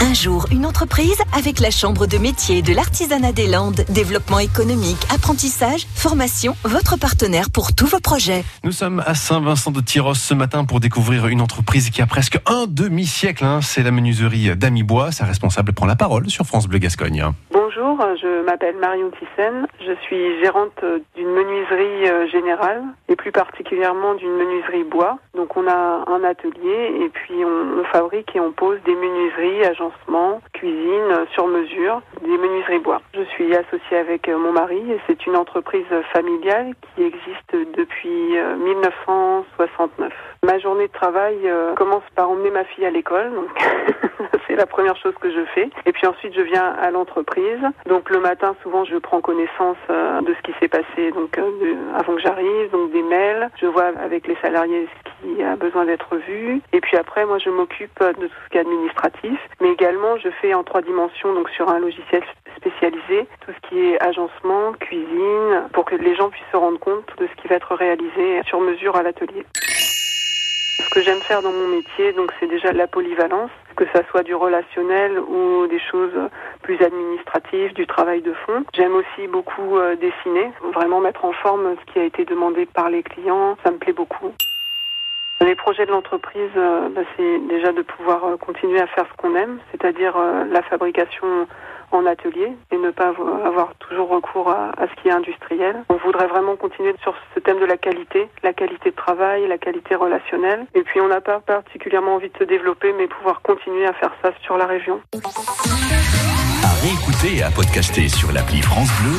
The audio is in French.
Un jour, une entreprise avec la Chambre de métier de l'artisanat des Landes. Développement économique, apprentissage, formation, votre partenaire pour tous vos projets. Nous sommes à Saint-Vincent de Tyros ce matin pour découvrir une entreprise qui a presque un demi-siècle. hein. C'est la menuiserie d'Amibois. Sa responsable prend la parole sur France Bleu Gascogne. Bonjour, je m'appelle Marion Thyssen. Je suis gérante d'une menuiserie euh, générale et plus particulièrement d'une menuiserie bois. Donc on a un atelier et puis on, fabrique et on pose des menuiseries, agencements, cuisine euh, sur mesure, des menuiseries bois. Je suis associée avec euh, mon mari et c'est une entreprise familiale qui existe depuis euh, 1969. Ma journée de travail euh, commence par emmener ma fille à l'école, donc c'est la première chose que je fais. Et puis ensuite je viens à l'entreprise. Donc le matin souvent je prends connaissance euh, de ce qui s'est passé donc euh, avant que j'arrive, donc des mails. Je vois avec les salariés ce qui a besoin d'être vu. Et puis après moi je m'occupe de tout ce qui est administratif, mais également je fais en trois dimensions donc sur un logiciel spécialisé tout ce qui est agencement, cuisine, pour que les gens puissent se rendre compte de ce qui va être réalisé sur mesure à l'atelier. Ce que j'aime faire dans mon métier, donc c'est déjà la polyvalence, que ça soit du relationnel ou des choses plus administratives, du travail de fond. J'aime aussi beaucoup euh, dessiner, vraiment mettre en forme ce qui a été demandé par les clients, ça me plaît beaucoup. Les projets de l'entreprise, euh, bah, c'est déjà de pouvoir euh, continuer à faire ce qu'on aime, c'est-à-dire la fabrication en atelier et ne pas avo- avoir toujours recours à, à ce qui est industriel. On voudrait vraiment continuer sur ce thème de la qualité, la qualité de travail, la qualité relationnelle. Et puis on n'a pas particulièrement envie de se développer, mais pouvoir continuer à faire ça sur la région. Réécouter et à podcaster sur l'appli France Bleu